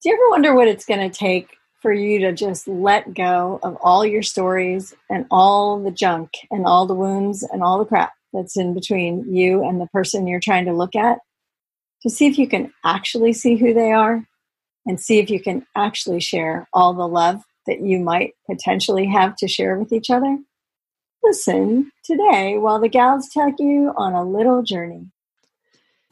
Do you ever wonder what it's going to take for you to just let go of all your stories and all the junk and all the wounds and all the crap that's in between you and the person you're trying to look at to see if you can actually see who they are and see if you can actually share all the love that you might potentially have to share with each other? Listen today while the gals take you on a little journey.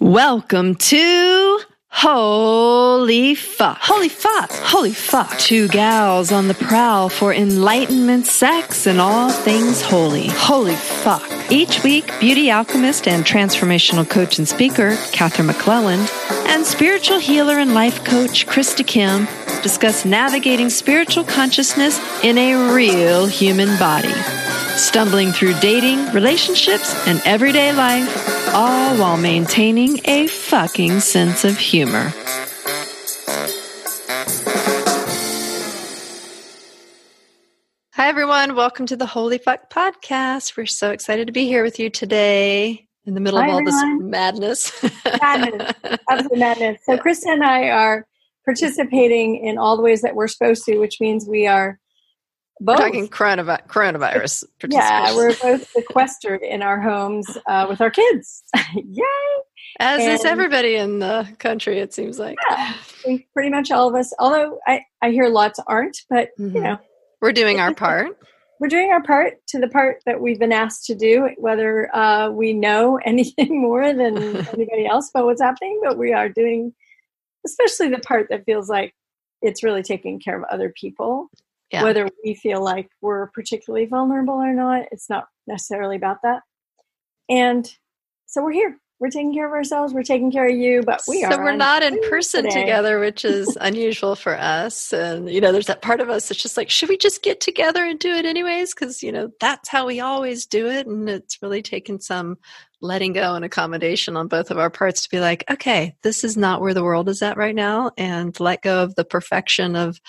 Welcome to Holy fuck. Holy fuck. Holy fuck. Two gals on the prowl for enlightenment, sex, and all things holy. Holy fuck. Each week, beauty alchemist and transformational coach and speaker, Katherine McClelland, and spiritual healer and life coach, Krista Kim, discuss navigating spiritual consciousness in a real human body. Stumbling through dating, relationships, and everyday life all while maintaining a fucking sense of humor. Hi, everyone. Welcome to the Holy Fuck Podcast. We're so excited to be here with you today in the middle Hi, of all everyone. this madness. madness. Absolute madness. So, Krista and I are participating in all the ways that we're supposed to, which means we are both. We're talking coronavirus. coronavirus yeah, we're both sequestered in our homes uh, with our kids. Yay! As and, is everybody in the country, it seems like. Yeah, pretty much all of us. Although I, I hear lots aren't, but mm-hmm. you know, we're doing our part. We're doing our part to the part that we've been asked to do, whether uh, we know anything more than anybody else about what's happening, but we are doing, especially the part that feels like it's really taking care of other people yeah. whether we feel like we're particularly vulnerable or not. It's not necessarily about that. And so we're here. We're taking care of ourselves. We're taking care of you, but we so are. So we're not in person today. together, which is unusual for us. And you know, there's that part of us that's just like, should we just get together and do it anyways? Because you know that's how we always do it, and it's really taken some letting go and accommodation on both of our parts to be like, okay, this is not where the world is at right now, and let go of the perfection of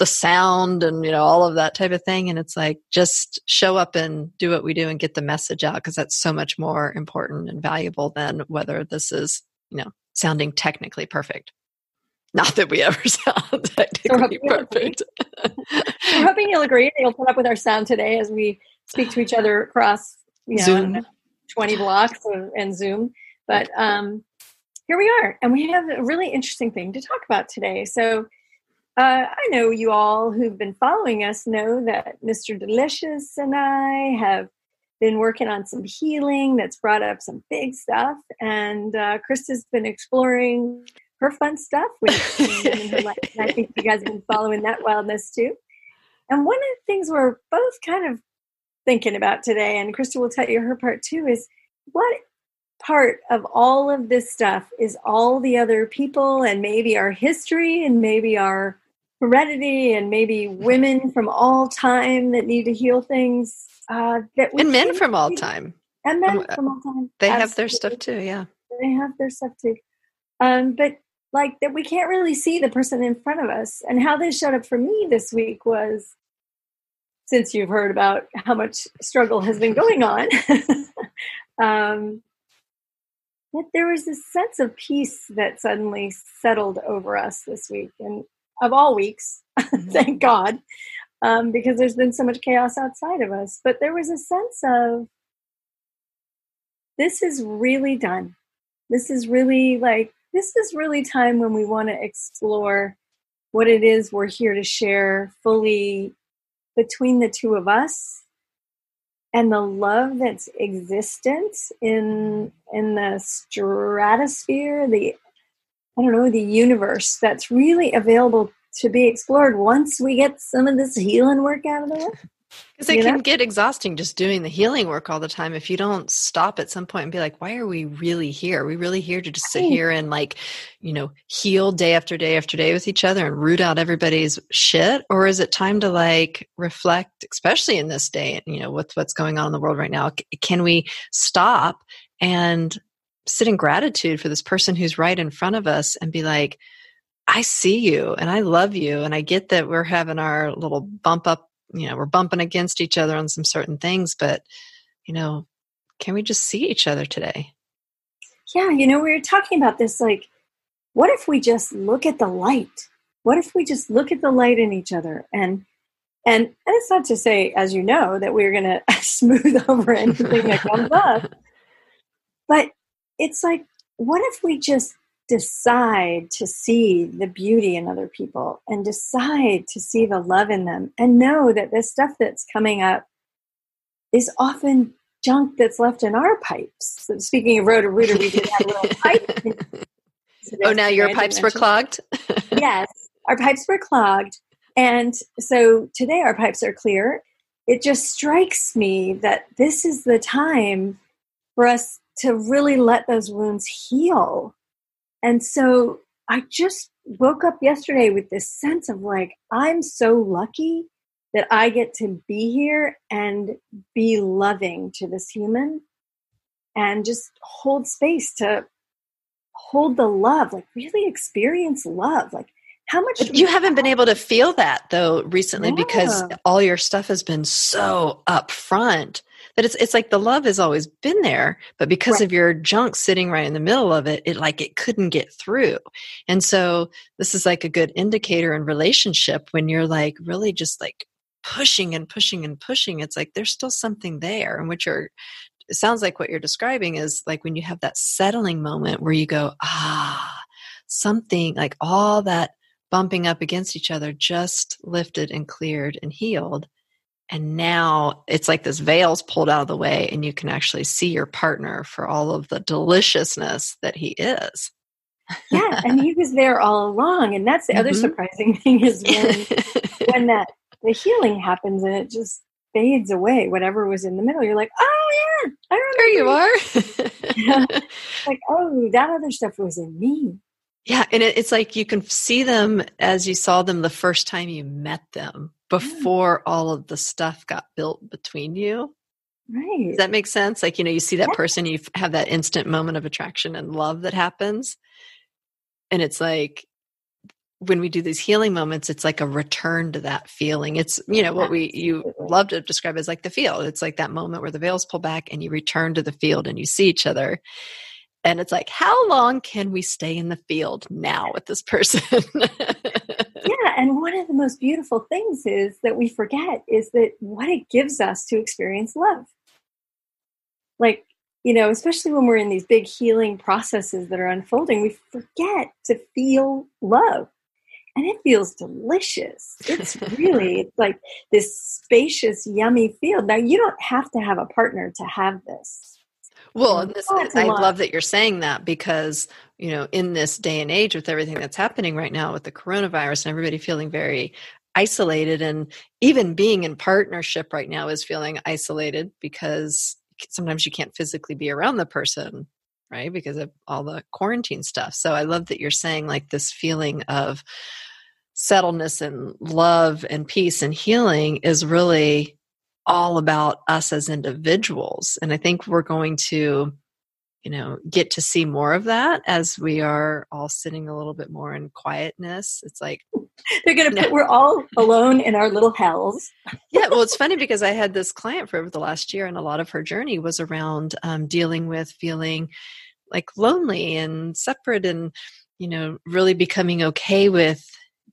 the sound and you know all of that type of thing. And it's like just show up and do what we do and get the message out because that's so much more important and valuable than whether this is you know sounding technically perfect. Not that we ever sound technically perfect. We're hoping you'll agree that you'll put up with our sound today as we speak to each other across you know zoom. 20 blocks and zoom. But um here we are and we have a really interesting thing to talk about today. So uh, I know you all who've been following us know that Mr. Delicious and I have been working on some healing that's brought up some big stuff. And uh, Krista's been exploring her fun stuff, which I think you guys have been following that wildness too. And one of the things we're both kind of thinking about today, and Krista will tell you her part too, is what part of all of this stuff is all the other people and maybe our history and maybe our heredity and maybe women from all time that need to heal things uh, that and men from all time. And men um, from all time they Absolutely. have their stuff too yeah. They have their stuff too. Um, but like that we can't really see the person in front of us. And how this showed up for me this week was since you've heard about how much struggle has been going on um, that there was this sense of peace that suddenly settled over us this week and of all weeks, mm-hmm. thank God, um, because there's been so much chaos outside of us. But there was a sense of this is really done. This is really like, this is really time when we want to explore what it is we're here to share fully between the two of us and the love that's existent in in the stratosphere the I don't know, the universe that's really available to be explored once we get some of this healing work out of the way. Because it you can know? get exhausting just doing the healing work all the time if you don't stop at some point and be like, why are we really here? Are we really here to just sit here and like, you know, heal day after day after day with each other and root out everybody's shit? Or is it time to like reflect, especially in this day, you know, with what's going on in the world right now? Can we stop and sit in gratitude for this person who's right in front of us and be like, I see you and I love you. And I get that we're having our little bump up, you know, we're bumping against each other on some certain things, but, you know, can we just see each other today? Yeah. You know, we were talking about this like, what if we just look at the light? what if we just look at the light in each other and and, and it's not to say, as you know, that we're going to smooth over anything that comes up. But it's like, what if we just decide to see the beauty in other people and decide to see the love in them and know that the stuff that's coming up is often junk that's left in our pipes. So speaking of Roto-Rooter, we did have a little pipe. oh, now your pipes were clogged? yes, our pipes were clogged. And so today our pipes are clear. It just strikes me that this is the time for us to really let those wounds heal. And so I just woke up yesterday with this sense of like, I'm so lucky that I get to be here and be loving to this human and just hold space to hold the love, like really experience love. Like how much you haven't been able to feel that though recently yeah. because all your stuff has been so upfront that it's it's like the love has always been there but because right. of your junk sitting right in the middle of it it like it couldn't get through and so this is like a good indicator in relationship when you're like really just like pushing and pushing and pushing it's like there's still something there and what you're it sounds like what you're describing is like when you have that settling moment where you go ah something like all that bumping up against each other just lifted and cleared and healed. And now it's like this veil's pulled out of the way, and you can actually see your partner for all of the deliciousness that he is. yeah, and he was there all along. And that's the other mm-hmm. surprising thing is when when that the healing happens and it just fades away, whatever was in the middle, you're like, oh yeah, I remember. There you are. yeah. Like, oh, that other stuff was in me. Yeah, and it, it's like you can see them as you saw them the first time you met them before yeah. all of the stuff got built between you. Right. Does that make sense? Like, you know, you see that yeah. person, you have that instant moment of attraction and love that happens. And it's like when we do these healing moments, it's like a return to that feeling. It's, you know, what we, you love to describe as like the field. It's like that moment where the veils pull back and you return to the field and you see each other and it's like, how long can we stay in the field now with this person? yeah. And one of the most beautiful things is that we forget is that what it gives us to experience love. Like, you know, especially when we're in these big healing processes that are unfolding, we forget to feel love. And it feels delicious. It's really it's like this spacious, yummy field. Now, you don't have to have a partner to have this well, this, I love that you're saying that because, you know, in this day and age with everything that's happening right now with the coronavirus and everybody feeling very isolated and even being in partnership right now is feeling isolated because sometimes you can't physically be around the person, right? Because of all the quarantine stuff. So I love that you're saying like this feeling of settledness and love and peace and healing is really all about us as individuals. And I think we're going to, you know, get to see more of that as we are all sitting a little bit more in quietness. It's like they're going to put, we're all alone in our little hells. yeah. Well, it's funny because I had this client for over the last year, and a lot of her journey was around um, dealing with feeling like lonely and separate and, you know, really becoming okay with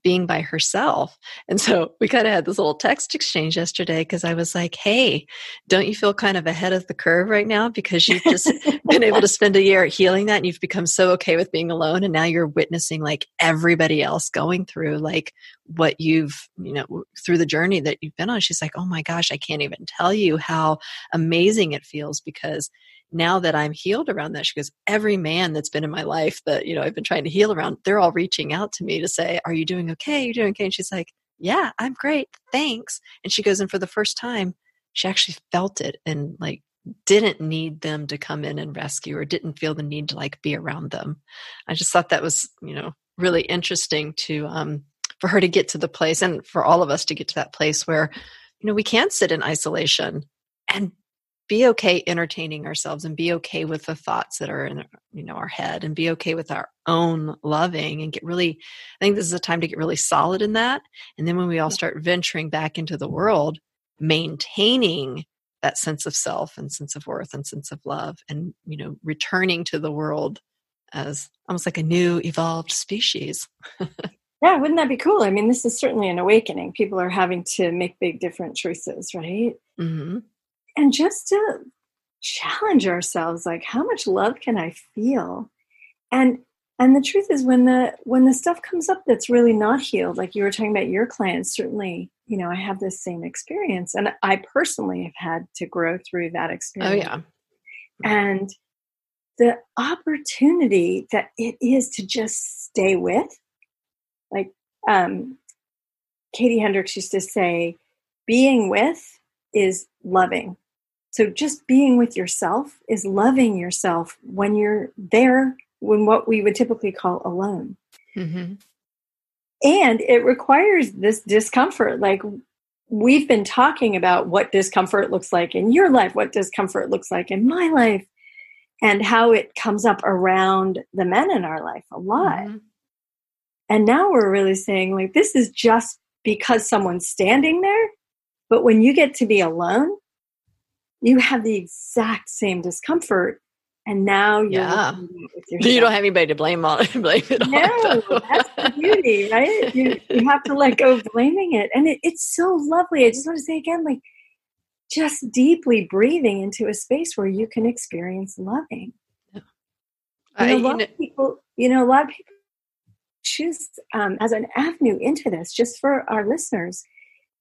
being by herself. And so we kind of had this little text exchange yesterday because I was like, hey, don't you feel kind of ahead of the curve right now because you've just been able to spend a year healing that and you've become so okay with being alone and now you're witnessing like everybody else going through like what you've, you know, through the journey that you've been on. She's like, oh my gosh, I can't even tell you how amazing it feels because now that I'm healed around that, she goes, every man that's been in my life that, you know, I've been trying to heal around, they're all reaching out to me to say, Are you doing okay? You're you doing okay? And she's like, Yeah, I'm great. Thanks. And she goes, and for the first time, she actually felt it and like didn't need them to come in and rescue or didn't feel the need to like be around them. I just thought that was, you know, really interesting to um for her to get to the place and for all of us to get to that place where, you know, we can sit in isolation and be okay entertaining ourselves and be okay with the thoughts that are in you know our head and be okay with our own loving and get really i think this is a time to get really solid in that and then when we all start venturing back into the world maintaining that sense of self and sense of worth and sense of love and you know returning to the world as almost like a new evolved species Yeah, wouldn't that be cool? I mean, this is certainly an awakening. People are having to make big different choices, right? Mm-hmm. And just to challenge ourselves, like, how much love can I feel? And and the truth is when the when the stuff comes up that's really not healed, like you were talking about your clients, certainly, you know, I have this same experience. And I personally have had to grow through that experience. Oh yeah. And the opportunity that it is to just stay with like um, Katie Hendricks used to say, being with is loving. So just being with yourself is loving yourself when you're there, when what we would typically call alone. Mm-hmm. And it requires this discomfort. Like we've been talking about what discomfort looks like in your life, what discomfort looks like in my life, and how it comes up around the men in our life a lot. Mm-hmm. And now we're really saying, like, this is just because someone's standing there. But when you get to be alone, you have the exact same discomfort. And now you're yeah. you don't have anybody to blame on blame it no, on. that's the beauty, right? You you have to let go of blaming it. And it, it's so lovely. I just want to say again, like just deeply breathing into a space where you can experience loving. Yeah. You know, I, a lot know, of people, you know, a lot of people choose um, as an avenue into this, just for our listeners,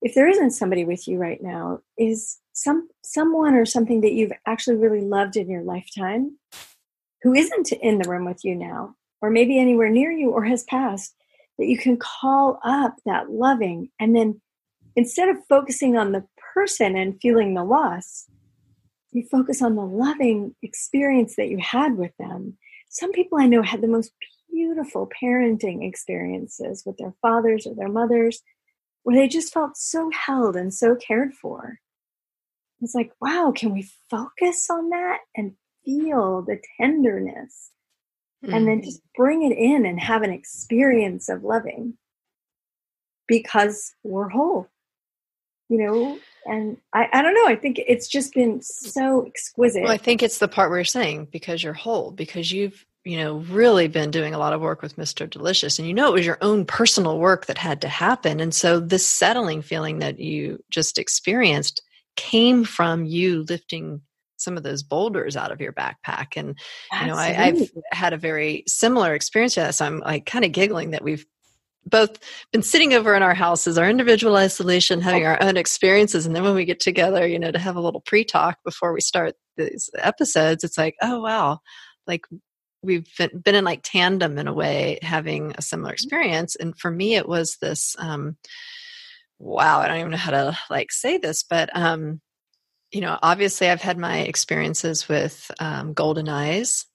if there isn't somebody with you right now, is some someone or something that you've actually really loved in your lifetime who isn't in the room with you now, or maybe anywhere near you or has passed, that you can call up that loving and then instead of focusing on the person and feeling the loss, you focus on the loving experience that you had with them. Some people I know had the most beautiful parenting experiences with their fathers or their mothers where they just felt so held and so cared for. It's like, wow, can we focus on that and feel the tenderness mm-hmm. and then just mm-hmm. bring it in and have an experience of loving because we're whole, you know? And I, I don't know, I think it's just been so exquisite. Well, I think it's the part where you're saying because you're whole, because you've you know, really been doing a lot of work with Mr. Delicious, and you know it was your own personal work that had to happen. And so this settling feeling that you just experienced came from you lifting some of those boulders out of your backpack. And, Absolutely. you know, I, have had a very similar experience to that. So I'm like kind of giggling that we've both been sitting over in our houses, our individual isolation, having our own experiences. And then when we get together, you know, to have a little pre talk before we start these episodes, it's like, oh, wow, like we've been in like tandem in a way having a similar mm-hmm. experience and for me it was this um wow i don't even know how to like say this but um you know obviously i've had my experiences with um, golden eyes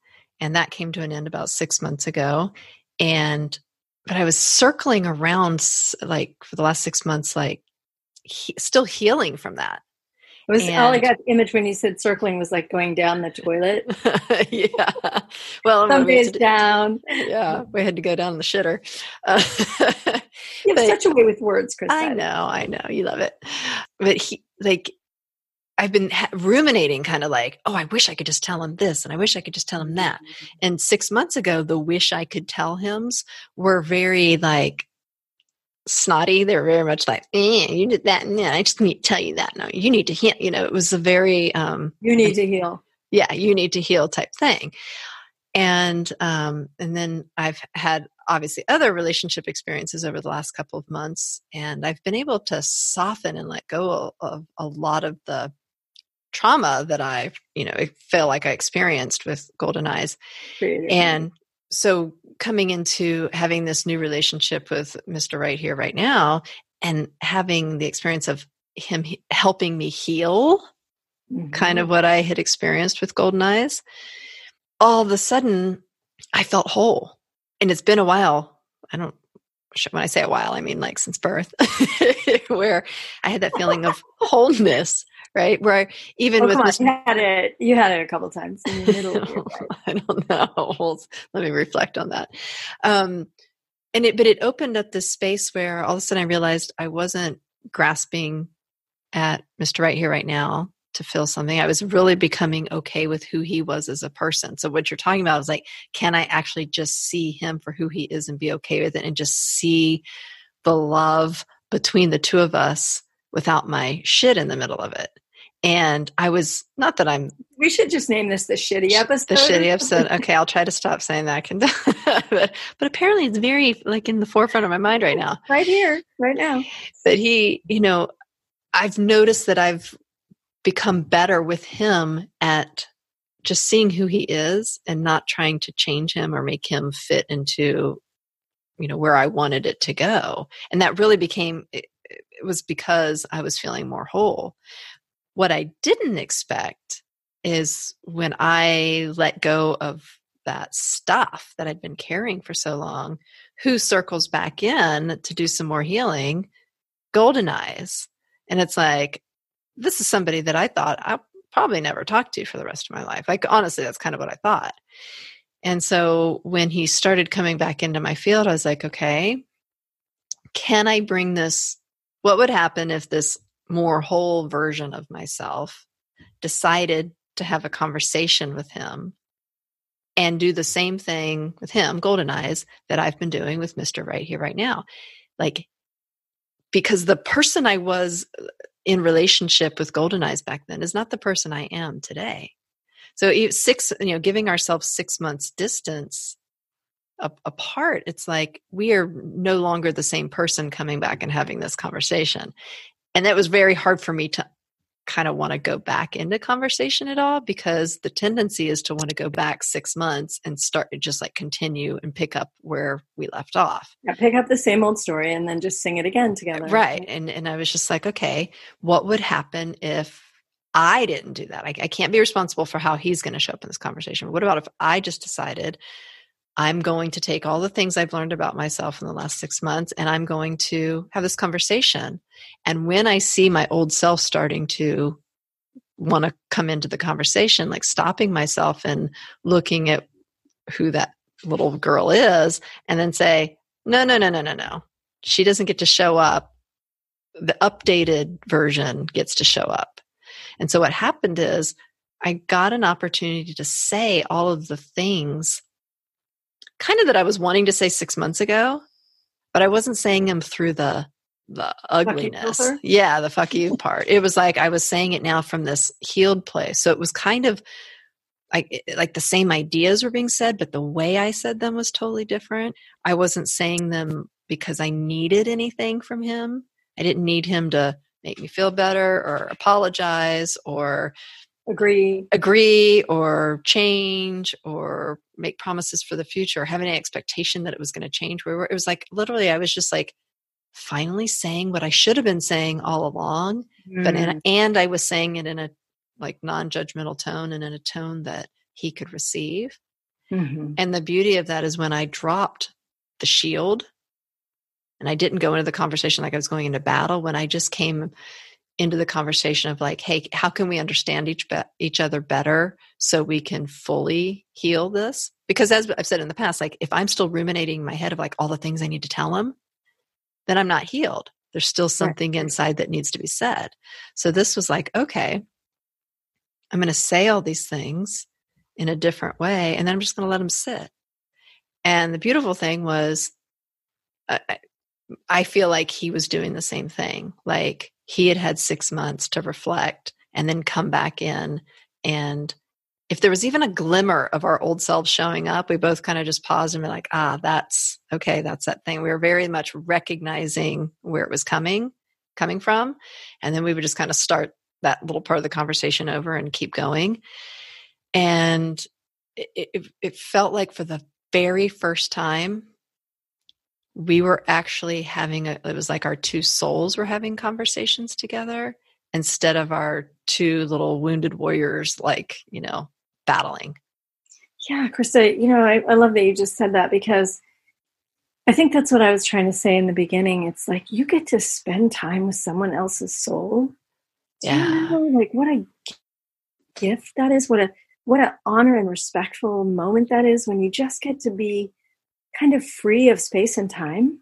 and that came to an end about six months ago and but i was circling around like for the last six months like he, still healing from that it was and, all I got the image when you said circling was like going down the toilet. yeah. Well, some days down. Yeah, we had to go down the shitter. Uh, you have but, such a way with words, Chris. I know, I know, you love it. But he, like, I've been ha- ruminating, kind of like, oh, I wish I could just tell him this, and I wish I could just tell him that. And six months ago, the wish I could tell hims were very like snotty. They were very much like, eh, you did that and then I just need to tell you that. No, you need to heal. You know, it was a very um You need to heal. Yeah, you need to heal type thing. And um and then I've had obviously other relationship experiences over the last couple of months and I've been able to soften and let go of a lot of the trauma that I, you know, feel like I experienced with Golden Eyes. And so coming into having this new relationship with Mr. Right here, right now, and having the experience of him helping me heal, mm-hmm. kind of mm-hmm. what I had experienced with Golden Eyes, all of a sudden I felt whole. And it's been a while. I don't, when I say a while, I mean like since birth, where I had that feeling of wholeness right? Where even oh, with Mr. you had it, you had it a couple times in the middle of your life. I don't know. Well, let me reflect on that. Um, and it, but it opened up this space where all of a sudden I realized I wasn't grasping at Mr. Right here, right now. to feel something. I was really becoming okay with who he was as a person. So what you're talking about is like, can I actually just see him for who he is and be okay with it and just see the love between the two of us without my shit in the middle of it? And I was not that I'm. We should just name this the shitty episode. The shitty episode. Okay, I'll try to stop saying that. I can, but, but apparently it's very like in the forefront of my mind right now. Right here, right now. But he, you know, I've noticed that I've become better with him at just seeing who he is and not trying to change him or make him fit into you know where I wanted it to go. And that really became it, it was because I was feeling more whole. What I didn't expect is when I let go of that stuff that I'd been carrying for so long, who circles back in to do some more healing? Golden eyes. And it's like, this is somebody that I thought I'll probably never talk to for the rest of my life. Like, honestly, that's kind of what I thought. And so when he started coming back into my field, I was like, okay, can I bring this? What would happen if this more whole version of myself decided to have a conversation with him and do the same thing with him, Golden Eyes, that I've been doing with Mr. Right Here, Right Now? Like, because the person I was uh, in relationship with golden eyes back then is not the person i am today so six you know giving ourselves six months distance apart it's like we are no longer the same person coming back and having this conversation and that was very hard for me to kind of want to go back into conversation at all because the tendency is to want to go back six months and start to just like continue and pick up where we left off. Yeah, pick up the same old story and then just sing it again together. Right. And and I was just like, okay, what would happen if I didn't do that? I, I can't be responsible for how he's going to show up in this conversation. What about if I just decided I'm going to take all the things I've learned about myself in the last six months and I'm going to have this conversation. And when I see my old self starting to want to come into the conversation, like stopping myself and looking at who that little girl is, and then say, no, no, no, no, no, no. She doesn't get to show up. The updated version gets to show up. And so what happened is I got an opportunity to say all of the things kind of that I was wanting to say six months ago, but I wasn't saying them through the the ugliness. Yeah, the fuck you part. It was like I was saying it now from this healed place. So it was kind of like eh, eh, like the same ideas were being said, but the way I said them was totally different. I wasn't saying them because I needed anything from him. I didn't need him to make me feel better or apologize or agree agree or change or make promises for the future or have any expectation that it was going to change we were it was like literally i was just like finally saying what i should have been saying all along mm. but in mm. and i was saying it in a like non-judgmental tone and in a tone that he could receive mm-hmm. and the beauty of that is when i dropped the shield and i didn't go into the conversation like i was going into battle when i just came into the conversation of like hey how can we understand each be- each other better so we can fully heal this? Because as i've said in the past like if i'm still ruminating in my head of like all the things i need to tell him then i'm not healed. There's still something inside that needs to be said. So this was like okay i'm going to say all these things in a different way and then i'm just going to let them sit. And the beautiful thing was I, I feel like he was doing the same thing. Like he had had six months to reflect and then come back in. And if there was even a glimmer of our old selves showing up, we both kind of just paused and were like, ah, that's okay, that's that thing. We were very much recognizing where it was coming, coming from. And then we would just kind of start that little part of the conversation over and keep going. And it, it, it felt like for the very first time we were actually having a, it was like our two souls were having conversations together instead of our two little wounded warriors like you know battling. Yeah krista you know I, I love that you just said that because i think that's what i was trying to say in the beginning. It's like you get to spend time with someone else's soul. Do yeah. you know, like what a gift that is? What a what an honor and respectful moment that is when you just get to be kind of free of space and time.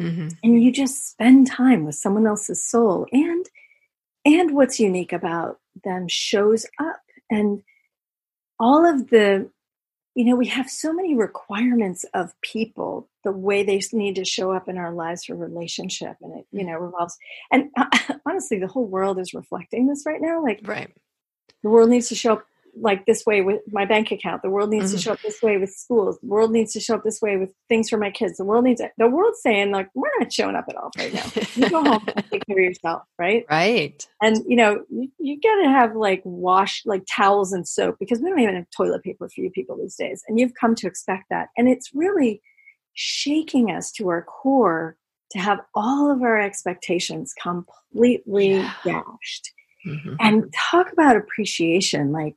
Mm-hmm. and you just spend time with someone else's soul. And and what's unique about them shows up. And all of the you know we have so many requirements of people the way they need to show up in our lives for relationship and it you know revolves and honestly the whole world is reflecting this right now. Like right. the world needs to show up like this way with my bank account. The world needs mm-hmm. to show up this way with schools. The world needs to show up this way with things for my kids. The world needs to, the world's saying like we're not showing up at all right now. You go home and take care of yourself, right? Right. And you know you, you got to have like wash like towels and soap because we don't even have toilet paper for you people these days. And you've come to expect that, and it's really shaking us to our core to have all of our expectations completely yeah. dashed. Mm-hmm. And talk about appreciation. Like,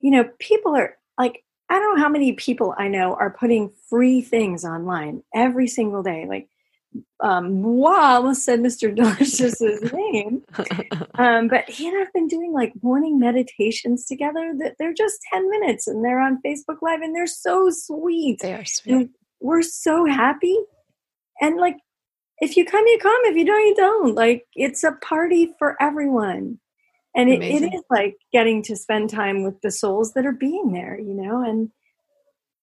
you know, people are like, I don't know how many people I know are putting free things online every single day. Like, um, wow, I almost said Mr. Delicious's name. Um, but he and I've been doing like morning meditations together that they're just 10 minutes and they're on Facebook Live and they're so sweet. They are sweet. And we're so happy. And like, if you come, you come. If you don't, you don't. Like, it's a party for everyone and it, it is like getting to spend time with the souls that are being there you know and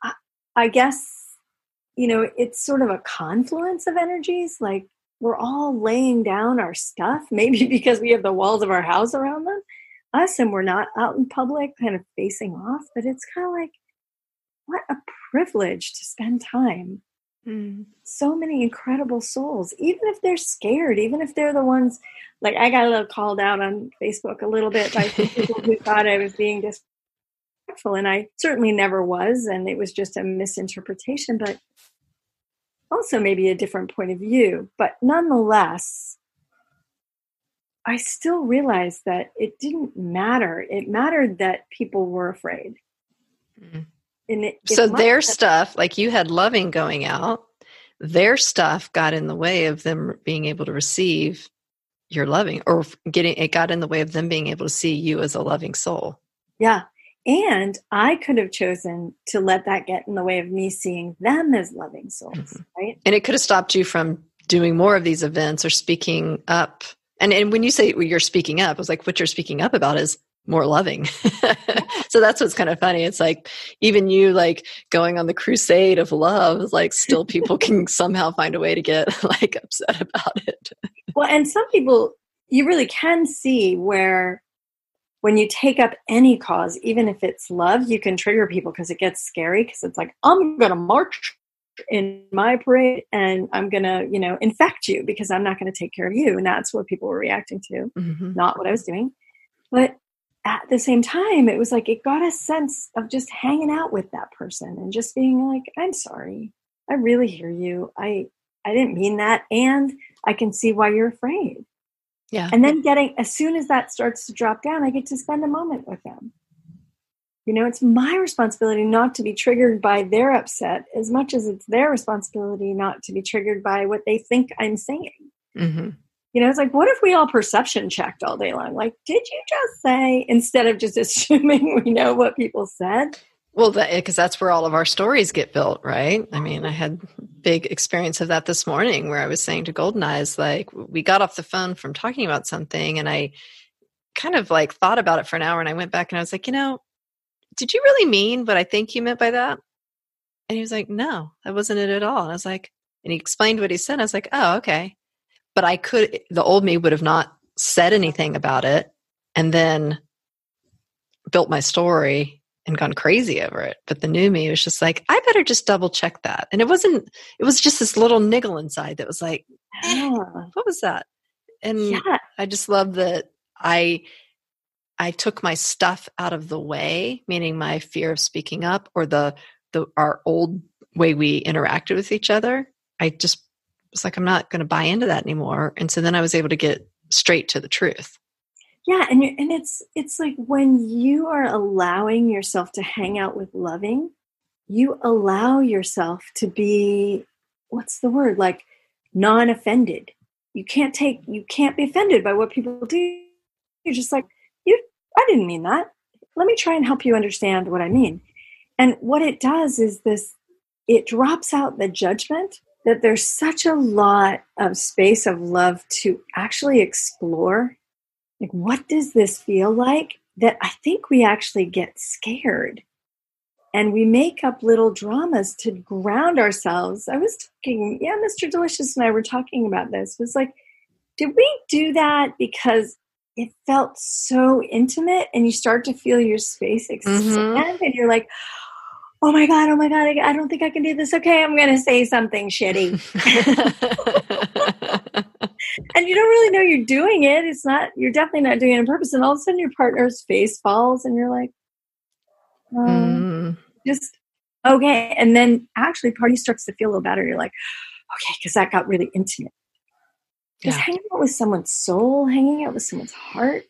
I, I, guess you know it's sort of a confluence of energies like we're all laying down our stuff maybe because we have the walls of our house around them us and we're not out in public kind of facing off but it's kind of like what a privilege to spend time Mm. So many incredible souls, even if they're scared, even if they're the ones like I got a little called out on Facebook a little bit by people who thought I was being disrespectful, and I certainly never was, and it was just a misinterpretation, but also maybe a different point of view. But nonetheless, I still realized that it didn't matter. It mattered that people were afraid. Mm it, so their stuff, like you had loving going out, their stuff got in the way of them being able to receive your loving, or getting it got in the way of them being able to see you as a loving soul. Yeah. And I could have chosen to let that get in the way of me seeing them as loving souls, mm-hmm. right? And it could have stopped you from doing more of these events or speaking up. And, and when you say you're speaking up, I was like, what you're speaking up about is more loving. so that's what's kind of funny. It's like even you like going on the crusade of love, like still people can somehow find a way to get like upset about it. well, and some people you really can see where when you take up any cause, even if it's love, you can trigger people because it gets scary because it's like, I'm going to march in my parade and I'm going to, you know, infect you because I'm not going to take care of you. And that's what people were reacting to, mm-hmm. not what I was doing. But at the same time, it was like it got a sense of just hanging out with that person and just being like, I'm sorry. I really hear you. I I didn't mean that. And I can see why you're afraid. Yeah. And then getting as soon as that starts to drop down, I get to spend a moment with them. You know, it's my responsibility not to be triggered by their upset as much as it's their responsibility not to be triggered by what they think I'm saying. Mm-hmm. You know, it's like, what if we all perception checked all day long? Like, did you just say, instead of just assuming we know what people said? Well, because that, that's where all of our stories get built, right? I mean, I had big experience of that this morning where I was saying to Golden Eyes, like, we got off the phone from talking about something and I kind of like thought about it for an hour and I went back and I was like, you know, did you really mean what I think you meant by that? And he was like, no, that wasn't it at all. And I was like, and he explained what he said. I was like, oh, okay but I could, the old me would have not said anything about it and then built my story and gone crazy over it. But the new me was just like, I better just double check that. And it wasn't, it was just this little niggle inside that was like, eh, what was that? And yeah. I just love that I, I took my stuff out of the way, meaning my fear of speaking up or the, the, our old way we interacted with each other. I just was like, I'm not going to buy into that anymore. And so then I was able to get straight to the truth. Yeah, and and it's it's like when you are allowing yourself to hang out with loving, you allow yourself to be what's the word like non-offended. You can't take you can't be offended by what people do. You're just like you. I didn't mean that. Let me try and help you understand what I mean. And what it does is this: it drops out the judgment that there's such a lot of space of love to actually explore like, what does this feel like? That I think we actually get scared and we make up little dramas to ground ourselves. I was talking, yeah, Mr. Delicious and I were talking about this. It was like, did we do that because it felt so intimate and you start to feel your space expand mm-hmm. and you're like, oh my God, oh my God, I, don't think I can do this. Okay, I'm going to say something shitty. and you don't really know you're doing it. It's not, you're definitely not doing it on purpose. And all of a sudden your partner's face falls and you're like, um, mm. just okay. And then actually party starts to feel a little better. You're like, okay, because that got really intimate. Because yeah. hanging out with someone's soul, hanging out with someone's heart,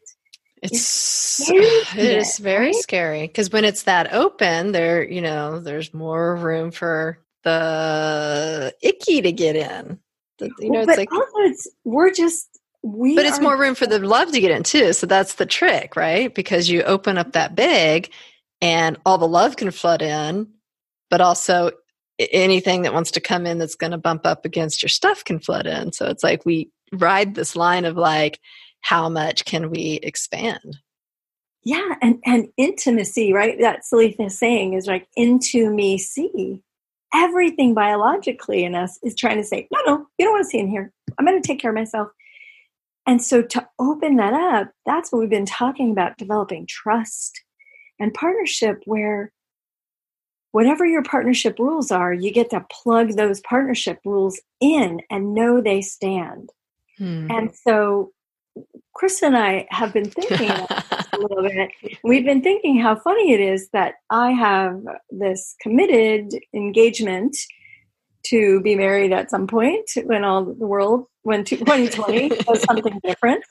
it's it is very right? scary because when it's that open, there you know there's more room for the icky to get in. The, you know, well, it's like it's, we're just we. But it's more room for the love to get in too. So that's the trick, right? Because you open up that big, and all the love can flood in, but also anything that wants to come in that's going to bump up against your stuff can flood in. So it's like we ride this line of like how much can we expand? Yeah and and intimacy right? That silly saying is like into me see. Everything biologically in us is trying to say no no you don't want to see in here. I'm going to take care of myself. And so to open that up that's what we've been talking about developing trust and partnership where whatever your partnership rules are you get to plug those partnership rules in and know they stand. Hmm. and so Chris and I have been thinking a little bit. We've been thinking how funny it is that I have this committed engagement to be married at some point when all the world, when 2020 was something different.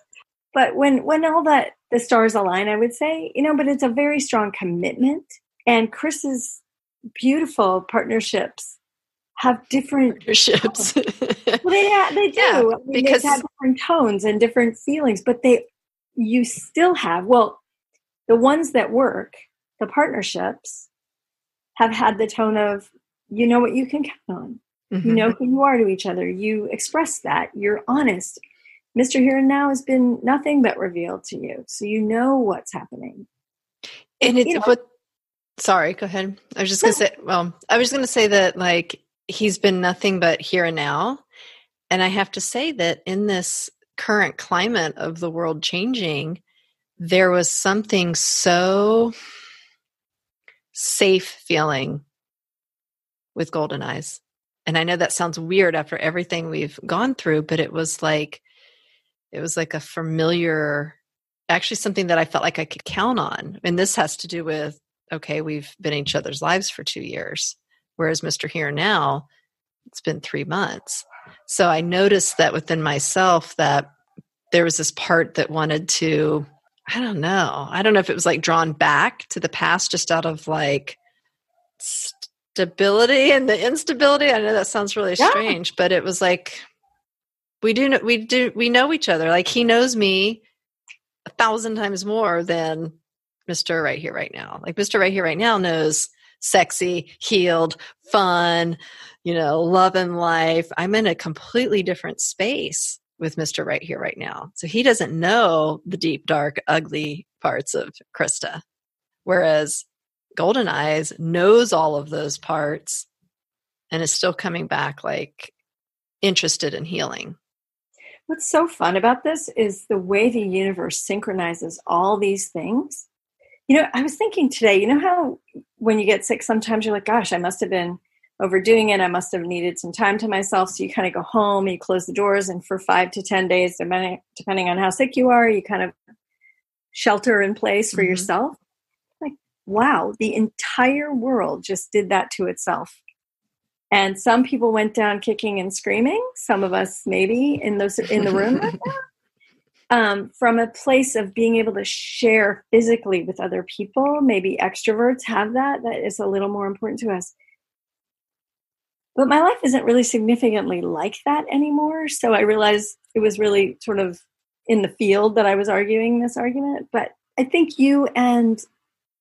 But when when all that the stars align, I would say, you know, but it's a very strong commitment. And Chris's beautiful partnerships have different partnerships. well, they ha- they do yeah, I mean, because they have different tones and different feelings, but they you still have well the ones that work, the partnerships have had the tone of you know what you can count on. Mm-hmm. You know who you are to each other. You express that. You're honest. Mr. Here and Now has been nothing but revealed to you, so you know what's happening. And it's you know, what. Sorry, go ahead. I was just going to say. Well, I was just going to say that like he's been nothing but here and now. And I have to say that in this current climate of the world changing, there was something so safe feeling with Golden Eyes. And I know that sounds weird after everything we've gone through, but it was like it was like a familiar actually something that I felt like I could count on. And this has to do with okay, we've been in each other's lives for 2 years. Whereas Mr. Here Now, it's been three months. So I noticed that within myself that there was this part that wanted to, I don't know, I don't know if it was like drawn back to the past just out of like stability and the instability. I know that sounds really yeah. strange, but it was like we do we do we know each other. Like he knows me a thousand times more than Mr. Right Here Right Now. Like Mr. Right Here Right Now knows sexy, healed, fun, you know, love and life. I'm in a completely different space with Mr. Right Here, Right Now. So he doesn't know the deep, dark, ugly parts of Krista. Whereas Golden Eyes knows all of those parts and is still coming back like interested in healing. What's so fun about this is the way the universe synchronizes all these things you know, I was thinking today, you know how when you get sick, sometimes you're like, gosh, I must have been overdoing it. I must have needed some time to myself. So you kind of go home and you close the doors, and for five to 10 days, depending, depending on how sick you are, you kind of shelter in place for mm-hmm. yourself. Like, wow, the entire world just did that to itself. And some people went down kicking and screaming. Some of us, maybe in those in the room right um, from a place of being able to share physically with other people. Maybe extroverts have that, that is a little more important to us. But my life isn't really significantly like that anymore. So I realized it was really sort of in the field that I was arguing this argument. But I think you and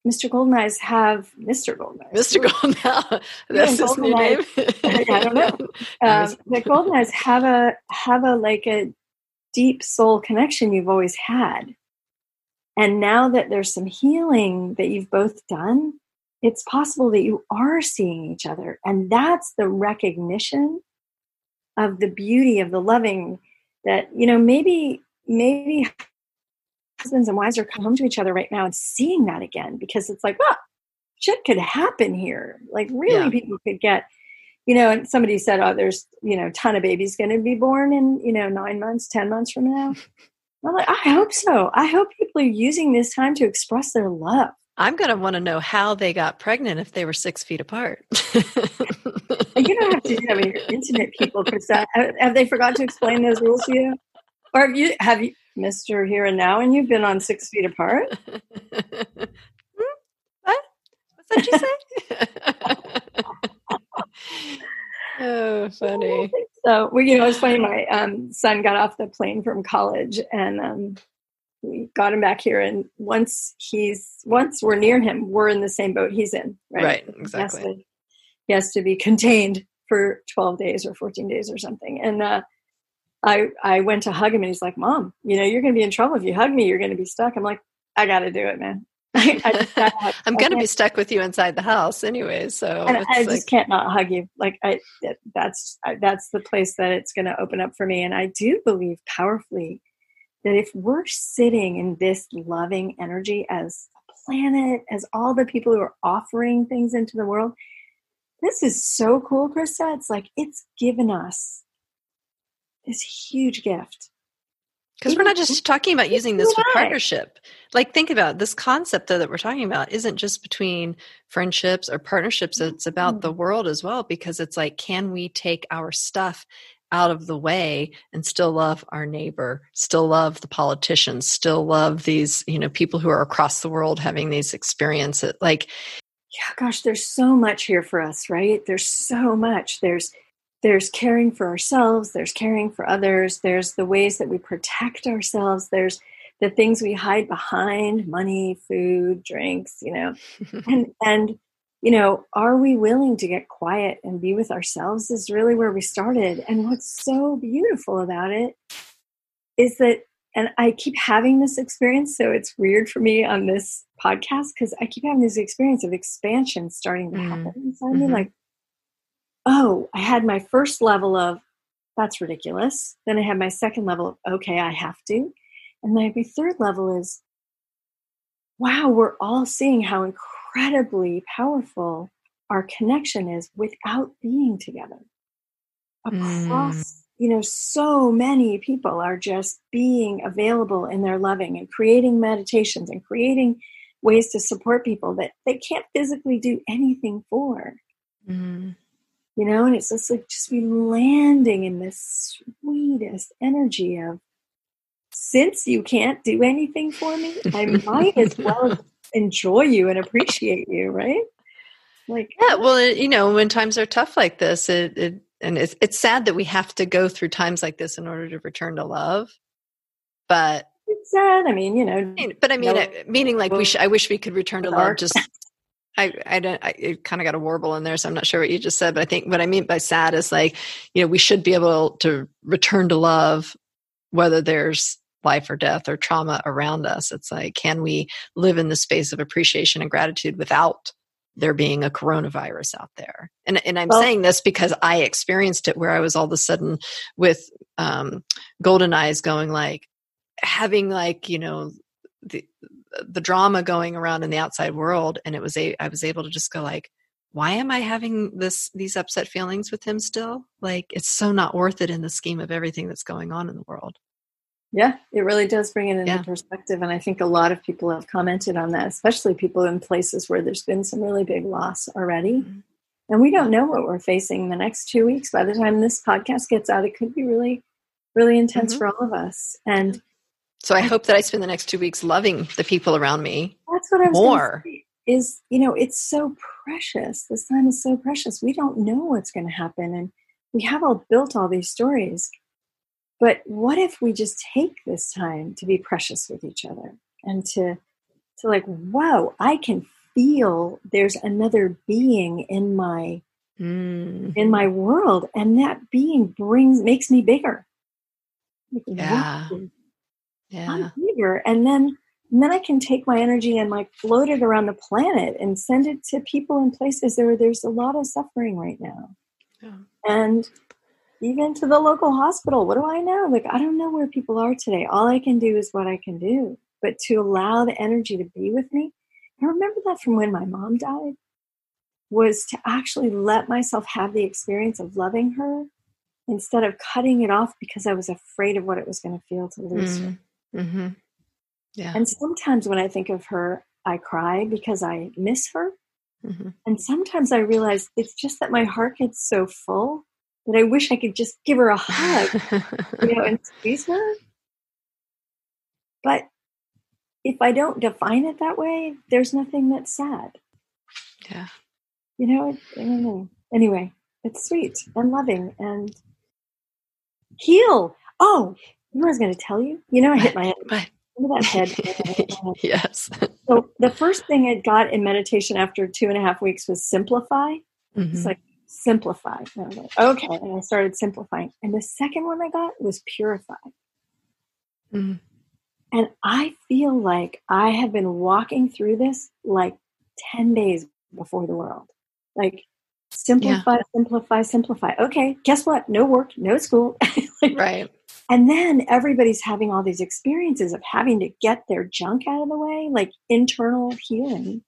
Mr. Goldeneyes have Mr. Goldeneyes. Mr. Goldeneyes. That's his new name. I don't know. Um, the Goldeneyes have a have a like a deep soul connection you've always had. And now that there's some healing that you've both done, it's possible that you are seeing each other. And that's the recognition of the beauty of the loving that, you know, maybe, maybe husbands and wives are coming home to each other right now and seeing that again because it's like, oh, shit could happen here. Like, really, yeah. people could get, you know, and somebody said, oh, there's, you know, a ton of babies going to be born in, you know, nine months, 10 months from now. I'm like, I hope so. I hope people are using this time to express their love. I'm going to want to know how they got pregnant if they were six feet apart. you don't have to do that with your intimate people, Krista. Have they forgot to explain those rules to you? Or have you, have you, Mr. Here and Now, and you've been on six feet apart? hmm? What? What's that you say? Oh, funny. So, well, you know, it's funny. My um, son got off the plane from college, and um, we got him back here. And once he's once we're near him, we're in the same boat he's in. Right. Right. Exactly. He has to, he has to be contained for twelve days or fourteen days or something. And uh, I I went to hug him, and he's like, "Mom, you know, you're going to be in trouble if you hug me. You're going to be stuck." I'm like, "I got to do it, man. I, am going to be stuck with you inside the house anyway. So and I like, just can't not hug you. Like I, that's that's the place that it's going to open up for me. And I do believe powerfully that if we're sitting in this loving energy as a planet, as all the people who are offering things into the world, this is so cool, Krista. It's like it's given us this huge gift because we're not just talking about using this for partnership. Like, think about it. this concept though, that we're talking about isn't just between friendships or partnerships. It's about the mm-hmm. world as well, because it's like, can we take our stuff out of the way and still love our neighbor, still love the politicians, still love these, you know, people who are across the world having these experiences? Like, yeah, gosh, there's so much here for us, right? There's so much. There's there's caring for ourselves, there's caring for others, there's the ways that we protect ourselves, there's the things we hide behind money, food, drinks, you know. and and you know, are we willing to get quiet and be with ourselves is really where we started. And what's so beautiful about it is that and I keep having this experience, so it's weird for me on this podcast because I keep having this experience of expansion starting to mm. happen inside mm-hmm. me. Like, oh, I had my first level of that's ridiculous. Then I had my second level of okay, I have to. And then my third level is wow, we're all seeing how incredibly powerful our connection is without being together. Across, mm. you know, so many people are just being available in their loving and creating meditations and creating ways to support people that they can't physically do anything for. Mm you know, and it's just like just be landing in this sweetest energy of since you can't do anything for me, I might as well enjoy you and appreciate you, right? Like yeah, well, it, you know, when times are tough like this, it, it and it's it's sad that we have to go through times like this in order to return to love, but it's sad. I mean, you know, but I mean, no, uh, meaning like we, sh- I wish we could return to love just I, I don't, I kind of got a warble in there, so I'm not sure what you just said, but I think what I mean by sad is like, you know, we should be able to return to love, whether there's life or death or trauma around us. It's like, can we live in the space of appreciation and gratitude without there being a coronavirus out there? And, and I'm well, saying this because I experienced it where I was all of a sudden with um, golden eyes going like, having like, you know, the, the drama going around in the outside world and it was a I was able to just go like why am I having this these upset feelings with him still? Like it's so not worth it in the scheme of everything that's going on in the world. Yeah, it really does bring it into yeah. perspective. And I think a lot of people have commented on that, especially people in places where there's been some really big loss already. Mm-hmm. And we don't know what we're facing the next two weeks. By the time this podcast gets out, it could be really, really intense mm-hmm. for all of us. And so I hope that I spend the next two weeks loving the people around me. That's what I was more. Is you know it's so precious. This time is so precious. We don't know what's going to happen, and we have all built all these stories. But what if we just take this time to be precious with each other and to to like, wow, I can feel there's another being in my mm. in my world, and that being brings makes me bigger. Like, yeah. Wow yeah. And then And then I can take my energy and like float it around the planet and send it to people in places where there's a lot of suffering right now. Yeah. And even to the local hospital. What do I know? Like, I don't know where people are today. All I can do is what I can do. But to allow the energy to be with me, I remember that from when my mom died, was to actually let myself have the experience of loving her instead of cutting it off because I was afraid of what it was going to feel to lose mm. her. Mm-hmm. Yeah. And sometimes when I think of her, I cry because I miss her. Mm-hmm. And sometimes I realize it's just that my heart gets so full that I wish I could just give her a hug, you know, and squeeze her. But if I don't define it that way, there's nothing that's sad. Yeah. You know, I don't know. Anyway, it's sweet and loving and heal. Oh, I was going to tell you? You know, I hit my head. That head? yes. So the first thing I got in meditation after two and a half weeks was simplify. Mm-hmm. It's like simplify. And like, okay. And I started simplifying. And the second one I got was purify. Mm. And I feel like I have been walking through this like 10 days before the world. Like simplify, yeah. simplify, simplify. Okay, guess what? No work, no school. like, right. And then everybody's having all these experiences of having to get their junk out of the way, like internal healing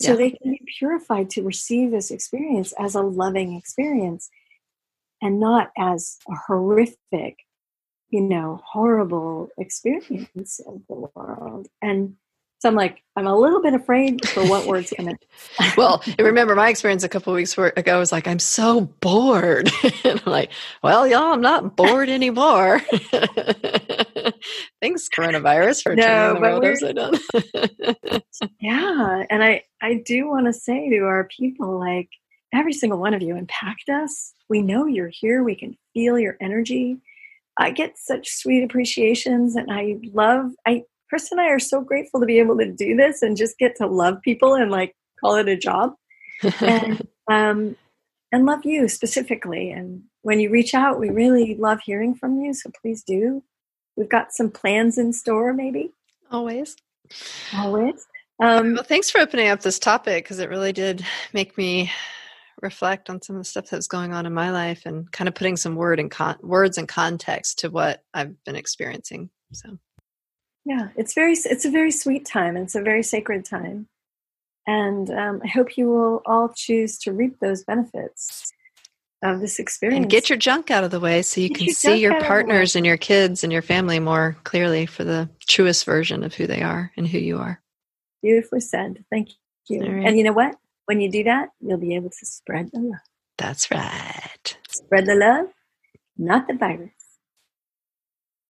so yeah. they can be purified to receive this experience as a loving experience and not as a horrific you know horrible experience of the world and so I'm like, I'm a little bit afraid for what words come in. well, I remember my experience a couple weeks ago. I was like, I'm so bored. and I'm like, well, y'all, I'm not bored anymore. Thanks, coronavirus, for no, turning the world upside down. yeah, and I I do want to say to our people, like every single one of you impact us. We know you're here. We can feel your energy. I get such sweet appreciations, and I love. I Chris and I are so grateful to be able to do this and just get to love people and like call it a job. and um, and love you specifically. And when you reach out, we really love hearing from you. So please do. We've got some plans in store, maybe. Always. Always. Um, well, thanks for opening up this topic because it really did make me reflect on some of the stuff that was going on in my life and kind of putting some word and con- words and context to what I've been experiencing. So yeah it's very it's a very sweet time it's a very sacred time. And um, i hope you will all choose to reap those benefits of this experience. and get your junk out of the way so you get can your see your partners and your kids and your family more clearly for the truest version of who they are and who you are. Beautifully said. Thank you. Right. and you know what? When you do that you'll be able to spread the love. That's right. Spread the love not the virus